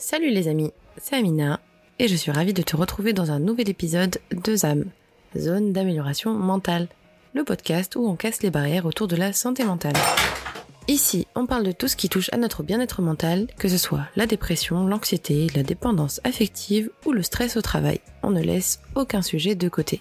Salut les amis, c'est Amina et je suis ravie de te retrouver dans un nouvel épisode de ZAM, Zone d'amélioration mentale, le podcast où on casse les barrières autour de la santé mentale. Ici, on parle de tout ce qui touche à notre bien-être mental, que ce soit la dépression, l'anxiété, la dépendance affective ou le stress au travail. On ne laisse aucun sujet de côté.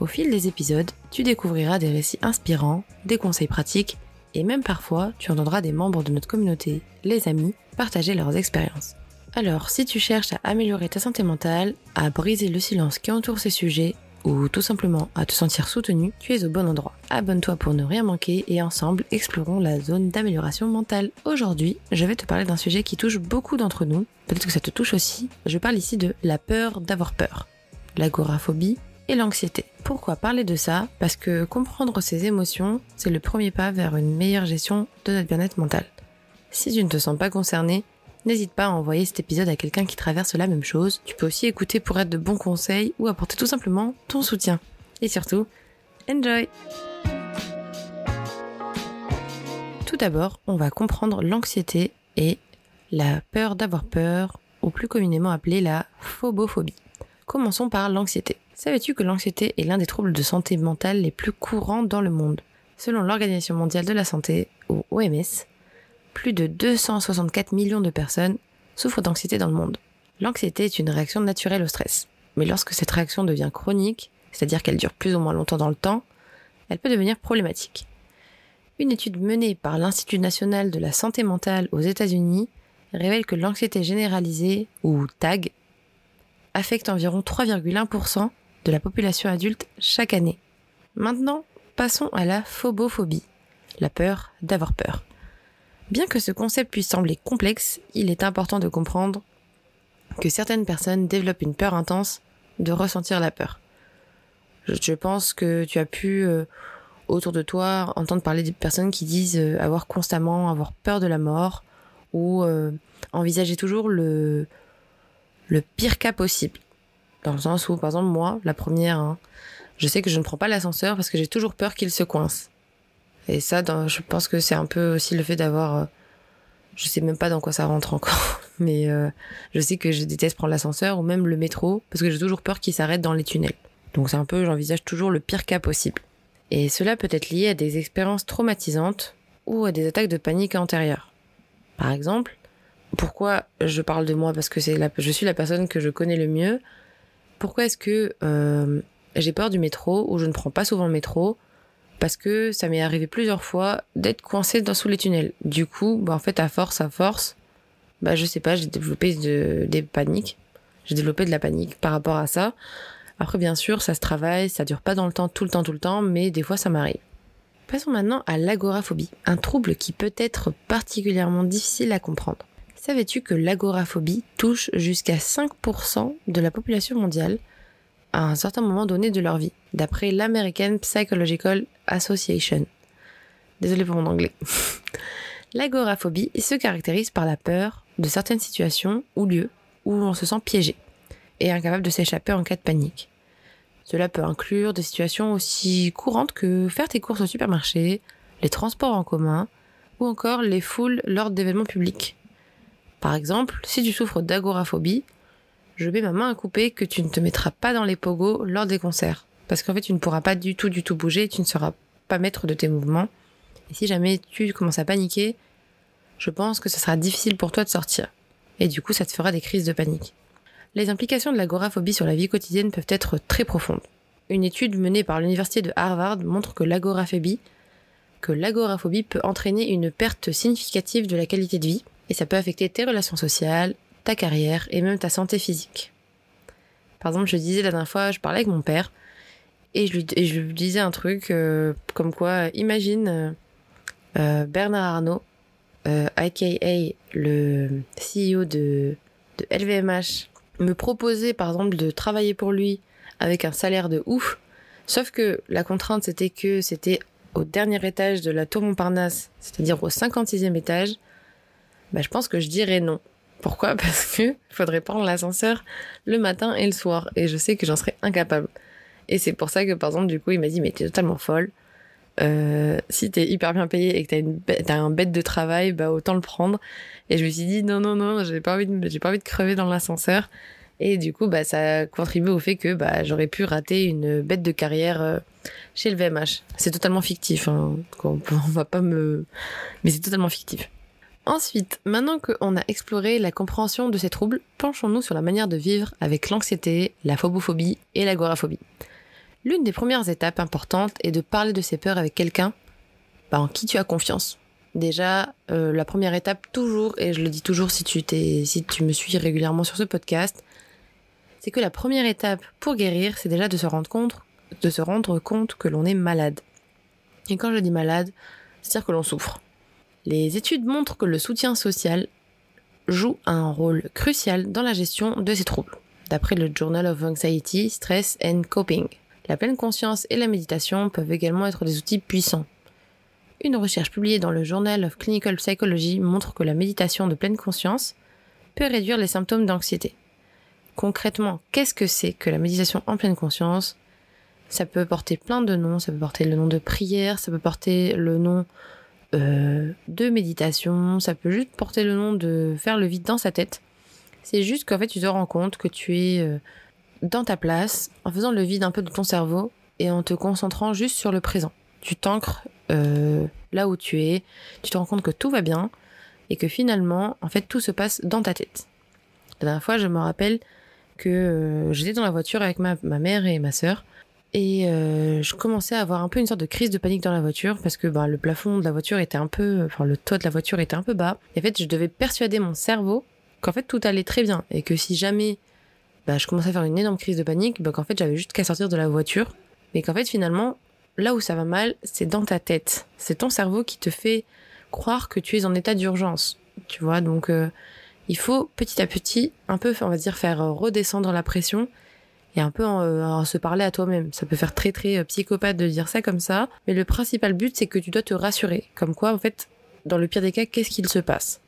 Au fil des épisodes, tu découvriras des récits inspirants, des conseils pratiques et même parfois tu entendras des membres de notre communauté, les amis, partager leurs expériences. Alors, si tu cherches à améliorer ta santé mentale, à briser le silence qui entoure ces sujets, ou tout simplement à te sentir soutenu, tu es au bon endroit. Abonne-toi pour ne rien manquer et ensemble explorons la zone d'amélioration mentale. Aujourd'hui, je vais te parler d'un sujet qui touche beaucoup d'entre nous, peut-être que ça te touche aussi. Je parle ici de la peur d'avoir peur, l'agoraphobie et l'anxiété. Pourquoi parler de ça? Parce que comprendre ces émotions, c'est le premier pas vers une meilleure gestion de notre bien-être mental. Si tu ne te sens pas concerné, N'hésite pas à envoyer cet épisode à quelqu'un qui traverse la même chose. Tu peux aussi écouter pour être de bons conseils ou apporter tout simplement ton soutien. Et surtout, enjoy Tout d'abord, on va comprendre l'anxiété et la peur d'avoir peur, ou plus communément appelée la phobophobie. Commençons par l'anxiété. Savais-tu que l'anxiété est l'un des troubles de santé mentale les plus courants dans le monde? Selon l'Organisation mondiale de la santé, ou OMS, plus de 264 millions de personnes souffrent d'anxiété dans le monde. L'anxiété est une réaction naturelle au stress. Mais lorsque cette réaction devient chronique, c'est-à-dire qu'elle dure plus ou moins longtemps dans le temps, elle peut devenir problématique. Une étude menée par l'Institut national de la santé mentale aux États-Unis révèle que l'anxiété généralisée, ou TAG, affecte environ 3,1% de la population adulte chaque année. Maintenant, passons à la phobophobie, la peur d'avoir peur. Bien que ce concept puisse sembler complexe, il est important de comprendre que certaines personnes développent une peur intense de ressentir la peur. Je, pense que tu as pu euh, autour de toi entendre parler de personnes qui disent euh, avoir constamment avoir peur de la mort ou euh, envisager toujours le pire cas possible. Dans le sens où, par exemple, moi, la première, hein, je sais que je ne prends pas l'ascenseur parce que j'ai toujours peur qu'il se coince. Et ça, je pense que c'est un peu aussi le fait d'avoir, euh, je sais même pas dans quoi ça rentre encore, mais euh, je sais que je déteste prendre l'ascenseur ou même le métro parce que j'ai toujours peur qu'il s'arrête dans les tunnels. Donc c'est un peu, j'envisage toujours le pire cas possible. Et cela peut être lié à des expériences traumatisantes ou à des attaques de panique antérieures. Par exemple, pourquoi je parle de moi parce que c'est je suis la personne que je connais le mieux. Pourquoi est-ce que euh, j'ai peur du métro ou je ne prends pas souvent le métro parce que ça m'est arrivé plusieurs fois d'être coincé dans sous les tunnels. Du coup, bah en fait à force, à force, bah je sais pas, j'ai développé de, des paniques. J'ai développé de la panique par rapport à ça. Après bien sûr, ça se travaille, ça dure pas dans le temps tout le temps tout le temps, mais des fois ça m'arrive. Passons maintenant à l'agoraphobie, un trouble qui peut être particulièrement difficile à comprendre. Savais-tu que l'agoraphobie touche jusqu'à 5% de la population mondiale? À un certain moment donné de leur vie, d'après l'American Psychological Association. Désolé pour mon anglais. L'agoraphobie se caractérise par la peur de certaines situations ou lieux où on se sent piégé et incapable de s'échapper en cas de panique. Cela peut inclure des situations aussi courantes que faire tes courses au supermarché, les transports en commun ou encore les foules lors d'événements publics. Par exemple, si tu souffres d'agoraphobie, je mets ma main à couper que tu ne te mettras pas dans les pogos lors des concerts. Parce qu'en fait, tu ne pourras pas du tout, du tout bouger, tu ne seras pas maître de tes mouvements. Et si jamais tu commences à paniquer, je pense que ce sera difficile pour toi de sortir. Et du coup, ça te fera des crises de panique. Les implications de l'agoraphobie sur la vie quotidienne peuvent être très profondes. Une étude menée par l'université de Harvard montre que l'agoraphobie, que l'agoraphobie peut entraîner une perte significative de la qualité de vie, et ça peut affecter tes relations sociales, ta carrière et même ta santé physique. Par exemple, je disais la dernière fois, je parlais avec mon père et je lui, disais un truc euh, comme quoi, imagine euh, euh, Bernard Arnault, aka le CEO de, de LVMH, me proposer par exemple de travailler pour lui avec un salaire de ouf, sauf que la contrainte c'était que c'était au dernier étage de la tour Montparnasse, c'est-à-dire au 56e étage, bah, je pense que je dirais non. Pourquoi? Parce que faudrait prendre l'ascenseur le matin et le soir, et je sais que j'en serais incapable. Et c'est pour ça que, par exemple, du coup, il m'a dit, mais t'es totalement folle. euh, si t'es hyper bien payé et que t'as, une, un bête de travail, bah autant le prendre. Et je me suis dit non non non, j'ai pas envie de, j'ai pas envie de crever dans l'ascenseur. Et du coup, bah ça contribue au fait que bah j'aurais pu rater une bête de carrière euh, chez le VMH. C'est totalement fictif. Hein. On, on va pas me, mais c'est totalement fictif. Ensuite, maintenant qu'on a exploré la compréhension de ces troubles, penchons-nous sur la manière de vivre avec l'anxiété, la phobophobie et l'agoraphobie. L'une des premières étapes importantes est de parler de ces peurs avec quelqu'un bah, en qui tu as confiance. Déjà, euh, la première étape toujours, et je le dis toujours si tu, me suis régulièrement sur ce podcast, c'est que la première étape pour guérir, c'est déjà de se rendre de se rendre compte que l'on est malade. Et quand je dis malade, c'est-à-dire que l'on souffre. Les études montrent que le soutien social joue un rôle crucial dans la gestion de ces troubles, d'après le Journal of Anxiety, Stress and Coping. La pleine conscience et la méditation peuvent également être des outils puissants. Une recherche publiée dans le Journal of Clinical Psychology montre que la méditation de pleine conscience peut réduire les symptômes d'anxiété. Concrètement, qu'est-ce que c'est que la méditation en pleine conscience? Ça peut porter plein de noms, ça peut porter le nom de prière, ça peut porter le nom euh, de méditation, ça peut juste porter le nom de faire le vide dans sa tête. C'est juste qu'en fait tu te rends compte que tu es euh, dans ta place, en faisant le vide un peu de ton cerveau et en te concentrant juste sur le présent. Tu t'ancres euh, là où tu es, tu te rends compte que tout va bien et que finalement, en fait, tout se passe dans ta tête. La dernière fois, je me rappelle que j'étais dans la voiture avec ma, ma mère et ma sœur et euh, je commençais à avoir un peu une sorte de crise de panique dans la voiture parce que bah, le plafond de la voiture était un peu, enfin le toit de la voiture était un peu bas. Et en fait, je devais persuader mon cerveau qu'en fait tout allait très bien et que si jamais bah, je commençais à faire une énorme crise de panique, bah, qu'en fait j'avais juste qu'à sortir de la voiture. Mais qu'en fait finalement, là où ça va mal, c'est dans ta tête. C'est ton cerveau qui te fait croire que tu es en état d'urgence. Tu vois, donc euh, il faut petit à petit, un peu, on va dire, faire redescendre la pression et un peu euh, en, se parler à toi-même. Ça peut faire très très euh, psychopathe de dire ça comme ça, mais le principal but c'est que tu dois te rassurer. Comme quoi, en fait, dans le pire des cas, qu'est-ce qu'il se passe?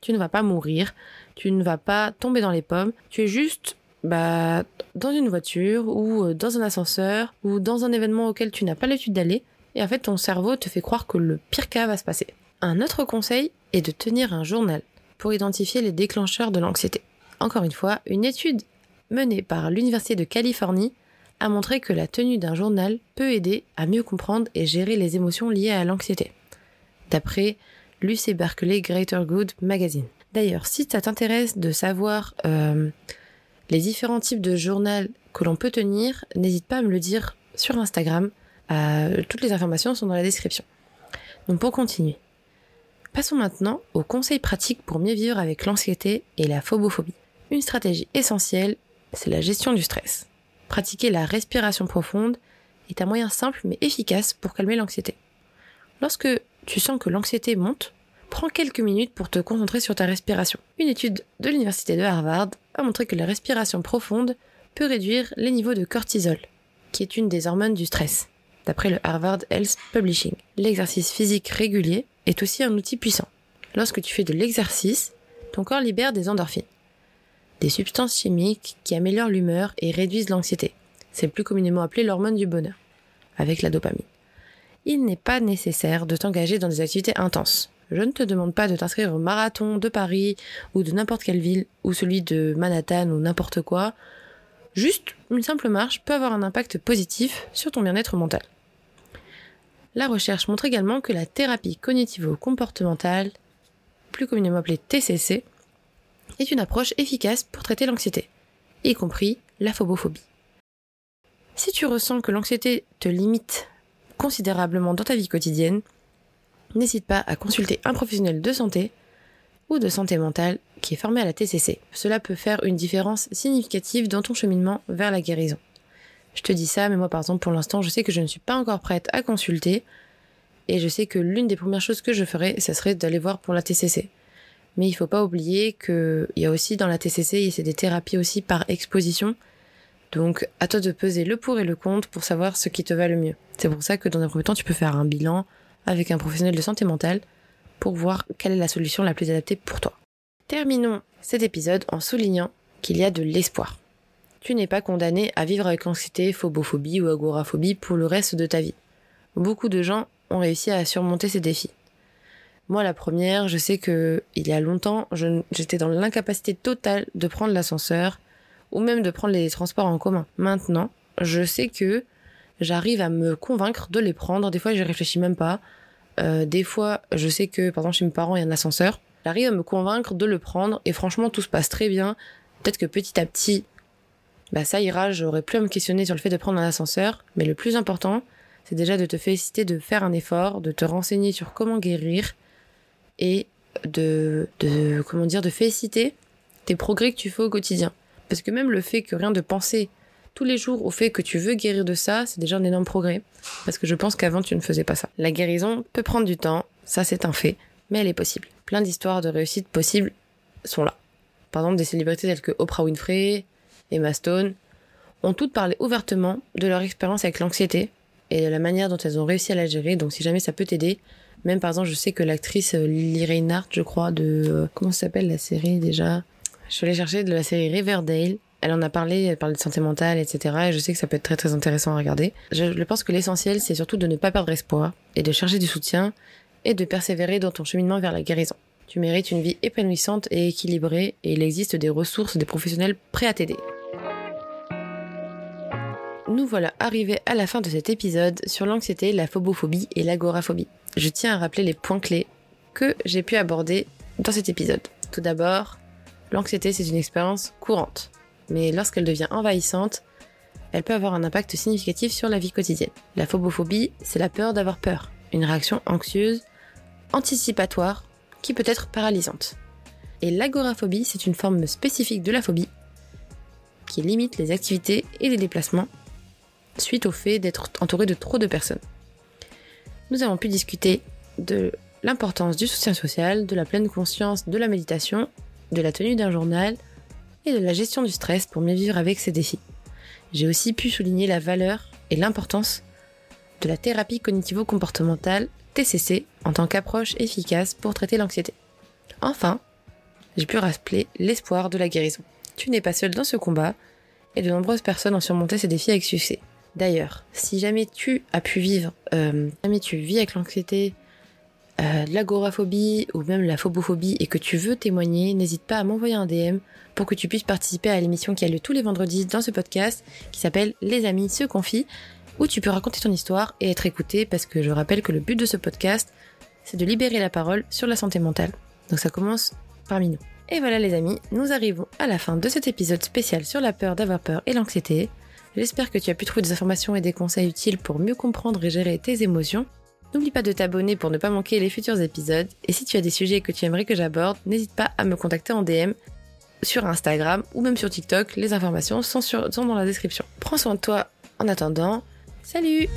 Tu ne vas pas mourir, tu ne vas pas tomber dans les pommes, tu es juste bah, dans une voiture ou euh, dans un ascenseur ou dans un événement auquel tu n'as pas l'habitude d'aller, et en fait ton cerveau te fait croire que le pire cas va se passer. Un autre conseil est de tenir un journal pour identifier les déclencheurs de l'anxiété. Encore une fois, une étude menée par l'Université de Californie a montré que la tenue d'un journal peut aider à mieux comprendre et gérer les émotions liées à l'anxiété, d'après l'UC Berkeley Greater Good Magazine. D'ailleurs, si ça t'intéresse de savoir euh, les différents types de journal que l'on peut tenir, n'hésite pas à me le dire sur Instagram. Euh, toutes les informations sont dans la description. Donc pour continuer, passons maintenant aux conseils pratiques pour mieux vivre avec l'anxiété et la phobophobie. Une stratégie essentielle c'est la gestion du stress. Pratiquer la respiration profonde est un moyen simple mais efficace pour calmer l'anxiété. Lorsque tu sens que l'anxiété monte, prends quelques minutes pour te concentrer sur ta respiration. Une étude de l'université de Harvard a montré que la respiration profonde peut réduire les niveaux de cortisol, qui est une des hormones du stress, d'après le Harvard Health Publishing. L'exercice physique régulier est aussi un outil puissant. Lorsque tu fais de l'exercice, ton corps libère des endorphines des substances chimiques qui améliorent l'humeur et réduisent l'anxiété. C'est plus communément appelé l'hormone du bonheur, avec la dopamine. Il n'est pas nécessaire de t'engager dans des activités intenses. Je ne te demande pas de t'inscrire au marathon de Paris ou de n'importe quelle ville ou celui de Manhattan ou n'importe quoi. Juste une simple marche peut avoir un impact positif sur ton bien-être mental. La recherche montre également que la thérapie cognitivo-comportementale, plus communément appelée TCC, est une approche efficace pour traiter l'anxiété, y compris la phobophobie. Si tu ressens que l'anxiété te limite considérablement dans ta vie quotidienne, n'hésite pas à consulter un professionnel de santé ou de santé mentale qui est formé à la TCC. Cela peut faire une différence significative dans ton cheminement vers la guérison. Je te dis ça, mais moi par exemple pour l'instant je sais que je ne suis pas encore prête à consulter et je sais que l'une des premières choses que je ferais, ce serait d'aller voir pour la TCC. Mais il faut pas oublier qu'il y a aussi dans la TCC, c'est des thérapies aussi par exposition. Donc, à toi de peser le pour et le contre pour savoir ce qui te va le mieux. C'est pour ça que dans un premier temps, tu peux faire un bilan avec un professionnel de santé mentale pour voir quelle est la solution la plus adaptée pour toi. Terminons cet épisode en soulignant qu'il y a de l'espoir. Tu n'es pas condamné à vivre avec anxiété, phobophobie ou agoraphobie pour le reste de ta vie. Beaucoup de gens ont réussi à surmonter ces défis. Moi, la première, je sais que il y a longtemps, j'étais dans l'incapacité totale de prendre l'ascenseur ou même de prendre les transports en commun. Maintenant, je sais que j'arrive à me convaincre de les prendre. Des fois, je réfléchis même pas. Euh, des fois, je sais que, par exemple, chez mes parents, il y a un ascenseur. J'arrive à me convaincre de le prendre et franchement, tout se passe très bien. Peut-être que petit à petit, bah ça ira, j'aurais plus à me questionner sur le fait de prendre un ascenseur. Mais le plus important, c'est déjà de te féliciter de faire un effort, de te renseigner sur comment guérir et de, de comment dire, de féliciter tes progrès que tu fais au quotidien. Parce que même le fait que rien de penser tous les jours au fait que tu veux guérir de ça, c'est déjà un énorme progrès. Parce que je pense qu'avant, tu ne faisais pas ça. La guérison peut prendre du temps, ça c'est un fait, mais elle est possible. Plein d'histoires de réussite possibles sont là. Par exemple, des célébrités telles que Oprah Winfrey, Emma Stone, ont toutes parlé ouvertement de leur expérience avec l'anxiété et de la manière dont elles ont réussi à la gérer. Donc si jamais ça peut t'aider, même par exemple, je sais que l'actrice euh, Lily Reinhardt, je crois, de... Euh, comment s'appelle la série déjà? Je suis allée chercher de la série Riverdale elle en a parlé, elle parle de santé mentale, etc. Et je sais que ça peut être très très intéressant à regarder. Je, pense que l'essentiel, c'est surtout de ne pas perdre espoir et de chercher du soutien et de persévérer dans ton cheminement vers la guérison. Tu mérites une vie épanouissante et équilibrée et il existe des ressources, des professionnels prêts à t'aider. Nous voilà arrivés à la fin de cet épisode sur l'anxiété, la phobophobie et l'agoraphobie. Je tiens à rappeler les points clés que j'ai pu aborder dans cet épisode. Tout d'abord, l'anxiété c'est une expérience courante mais lorsqu'elle devient envahissante, elle peut avoir un impact significatif sur la vie quotidienne. La phobophobie, c'est la peur d'avoir peur, une réaction anxieuse, anticipatoire, qui peut être paralysante. Et l'agoraphobie, c'est une forme spécifique de la phobie, qui limite les activités et les déplacements suite au fait d'être entouré de trop de personnes. Nous avons pu discuter de l'importance du soutien social, de la pleine conscience de la méditation, de la tenue d'un journal, et de la gestion du stress pour mieux vivre avec ces défis. J'ai aussi pu souligner la valeur et l'importance de la thérapie cognitivo-comportementale TCC en tant qu'approche efficace pour traiter l'anxiété. Enfin, j'ai pu rappeler l'espoir de la guérison. Tu n'es pas seul dans ce combat et de nombreuses personnes ont surmonté ces défis avec succès. D'ailleurs, si jamais tu as pu vivre, euh, jamais tu vis avec l'anxiété, euh, l'agoraphobie ou même la phobophobie et que tu veux témoigner, n'hésite pas à m'envoyer un DM pour que tu puisses participer à l'émission qui a lieu tous les vendredis dans ce podcast qui s'appelle Les amis se confient où tu peux raconter ton histoire et être écouté parce que je rappelle que le but de ce podcast c'est de libérer la parole sur la santé mentale. Donc ça commence parmi nous. Et voilà les amis, nous arrivons à la fin de cet épisode spécial sur la peur d'avoir peur et l'anxiété. J'espère que tu as pu trouver des informations et des conseils utiles pour mieux comprendre et gérer tes émotions. N'oublie pas de t'abonner pour ne pas manquer les futurs épisodes. Et si tu as des sujets que tu aimerais que j'aborde, n'hésite pas à me contacter en DM sur Instagram ou même sur TikTok. Les informations sont, dans la description. Prends soin de toi en attendant. Salut